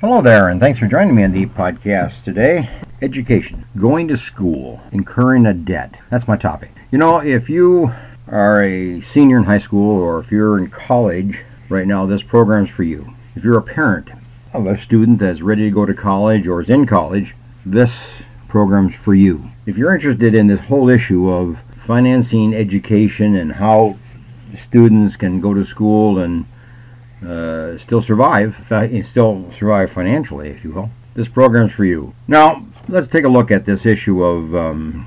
Hello there, and thanks for joining me on the podcast today. Education, going to school, incurring a debt. That's my topic. You know, if you are a senior in high school or if you're in college right now, this program's for you. If you're a parent of a student that's ready to go to college or is in college, this program's for you. If you're interested in this whole issue of financing education and how students can go to school and uh, still survive, still survive financially, if you will. This program's for you. Now, let's take a look at this issue of um,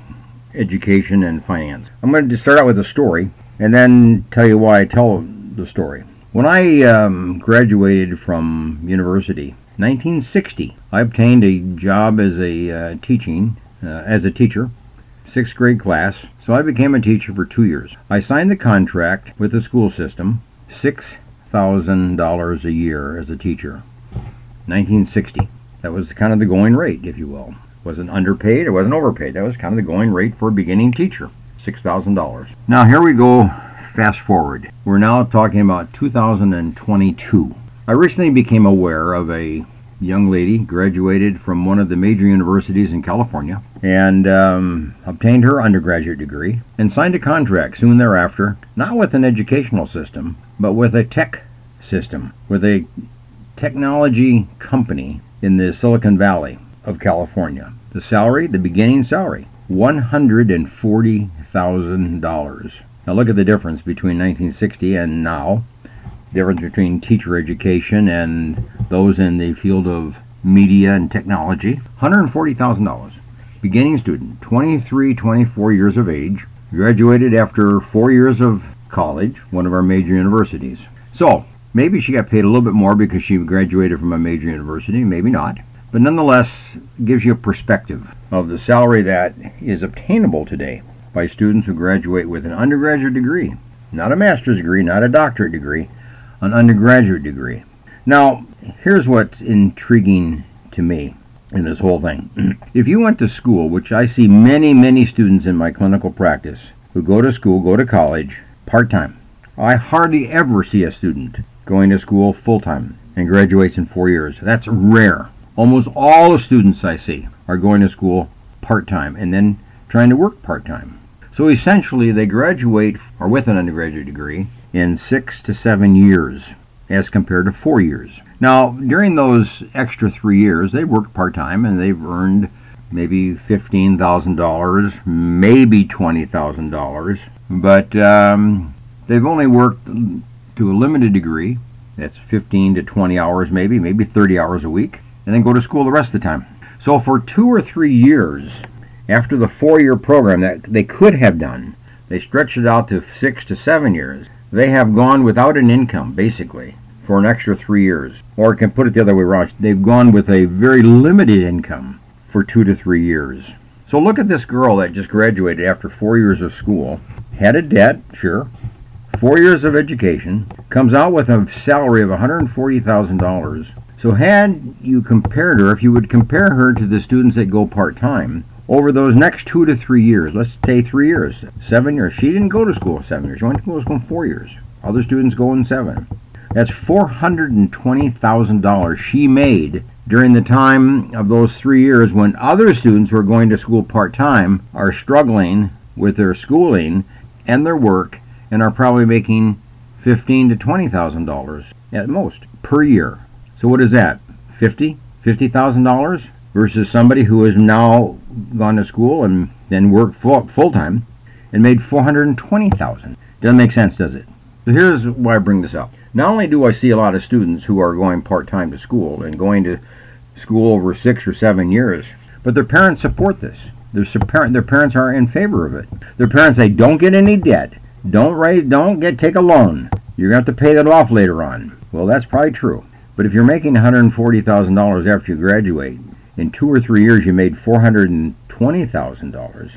education and finance. I'm going to start out with a story and then tell you why I tell the story. When I um, graduated from university, 1960, I obtained a job as a uh, teaching uh, as a teacher, sixth grade class. So I became a teacher for two years. I signed the contract with the school system, six thousand dollars a year as a teacher. 1960. That was kind of the going rate, if you will. Wasn't underpaid, it wasn't overpaid. That was kind of the going rate for a beginning teacher. $6,000. Now here we go, fast forward. We're now talking about 2022. I recently became aware of a young lady, graduated from one of the major universities in California, and um, obtained her undergraduate degree, and signed a contract soon thereafter, not with an educational system, but with a tech system, with a technology company in the Silicon Valley of California. The salary, the beginning salary, $140,000. Now look at the difference between 1960 and now. Difference between teacher education and those in the field of media and technology. $140,000. Beginning student, 23, 24 years of age, graduated after four years of college, one of our major universities. So, maybe she got paid a little bit more because she graduated from a major university, maybe not. But nonetheless, gives you a perspective of the salary that is obtainable today by students who graduate with an undergraduate degree, not a master's degree, not a doctorate degree, an undergraduate degree. Now, here's what's intriguing to me in this whole thing. if you went to school, which I see many, many students in my clinical practice who go to school, go to college part time, I hardly ever see a student going to school full time and graduates in four years. That's rare. Almost all the students I see are going to school part time and then trying to work part time. So essentially, they graduate or with an undergraduate degree in six to seven years as compared to four years. Now, during those extra three years, they worked part time and they've earned maybe $15,000, maybe $20,000, but um, they've only worked to a limited degree. That's 15 to 20 hours, maybe, maybe 30 hours a week and then go to school the rest of the time. So for two or three years after the four-year program that they could have done, they stretched it out to six to seven years. They have gone without an income, basically, for an extra three years. Or I can put it the other way around. They've gone with a very limited income for two to three years. So look at this girl that just graduated after four years of school, had a debt, sure, four years of education, comes out with a salary of $140,000, so had you compared her, if you would compare her to the students that go part-time, over those next two to three years, let's say three years, seven years, she didn't go to school seven years, she went to school four years. Other students go in seven. That's $420,000 she made during the time of those three years when other students who are going to school part-time are struggling with their schooling and their work and are probably making fifteen to twenty thousand dollars at most per year. So what is that? Fifty, fifty thousand dollars versus somebody who has now gone to school and then worked full, full time and made four hundred and twenty thousand. Doesn't make sense, does it? So here's why I bring this up. Not only do I see a lot of students who are going part time to school and going to school over six or seven years, but their parents support this. Their, their parents are in favor of it. Their parents say, "Don't get any debt. Don't raise. Don't get take a loan. You're going to have to pay that off later on." Well, that's probably true. But if you're making $140,000 after you graduate, in two or three years you made $420,000,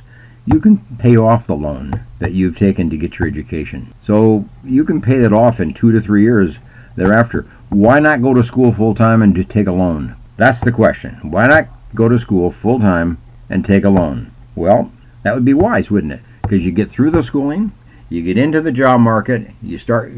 you can pay off the loan that you've taken to get your education. So you can pay that off in two to three years thereafter. Why not go to school full time and take a loan? That's the question. Why not go to school full time and take a loan? Well, that would be wise, wouldn't it? Because you get through the schooling, you get into the job market, you start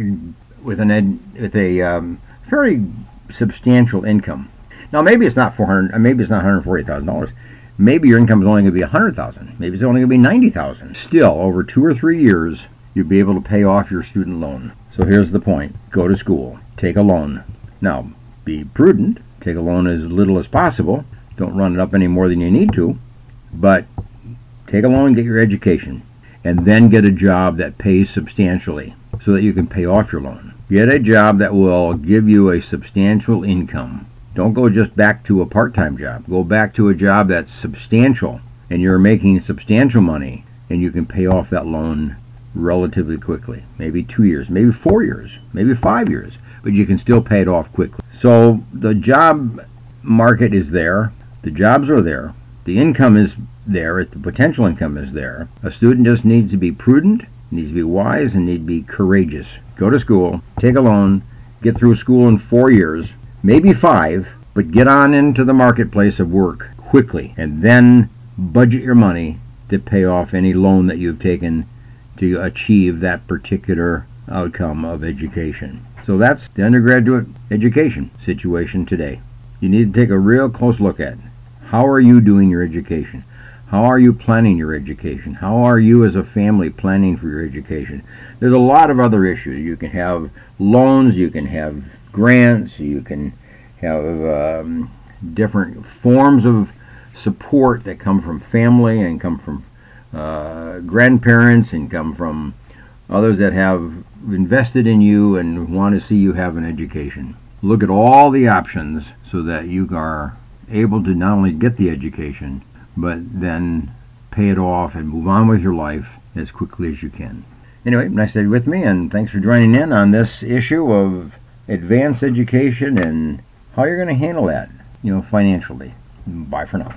with an ed, with a um, very substantial income. Now maybe it's not 400 uh, maybe it's not $140,000. Maybe your income is only going to be 100,000. Maybe it's only going to be 90,000. Still, over 2 or 3 years, you'll be able to pay off your student loan. So here's the point. Go to school. Take a loan. Now, be prudent. Take a loan as little as possible. Don't run it up any more than you need to. But take a loan, get your education, and then get a job that pays substantially so that you can pay off your loan. Get a job that will give you a substantial income. Don't go just back to a part time job. Go back to a job that's substantial and you're making substantial money and you can pay off that loan relatively quickly. Maybe two years, maybe four years, maybe five years, but you can still pay it off quickly. So the job market is there, the jobs are there, the income is there, the potential income is there. A student just needs to be prudent, needs to be wise, and need to be courageous. Go to school, take a loan, get through school in four years, maybe five, but get on into the marketplace of work quickly, and then budget your money to pay off any loan that you've taken to achieve that particular outcome of education. So that's the undergraduate education situation today. You need to take a real close look at how are you doing your education? How are you planning your education? How are you as a family planning for your education? There's a lot of other issues. You can have loans, you can have grants, you can have um, different forms of support that come from family and come from uh, grandparents and come from others that have invested in you and want to see you have an education. Look at all the options so that you are able to not only get the education, but then pay it off and move on with your life as quickly as you can. Anyway, nice to have you with me, and thanks for joining in on this issue of advanced education and how you're going to handle that, you know, financially. Bye for now.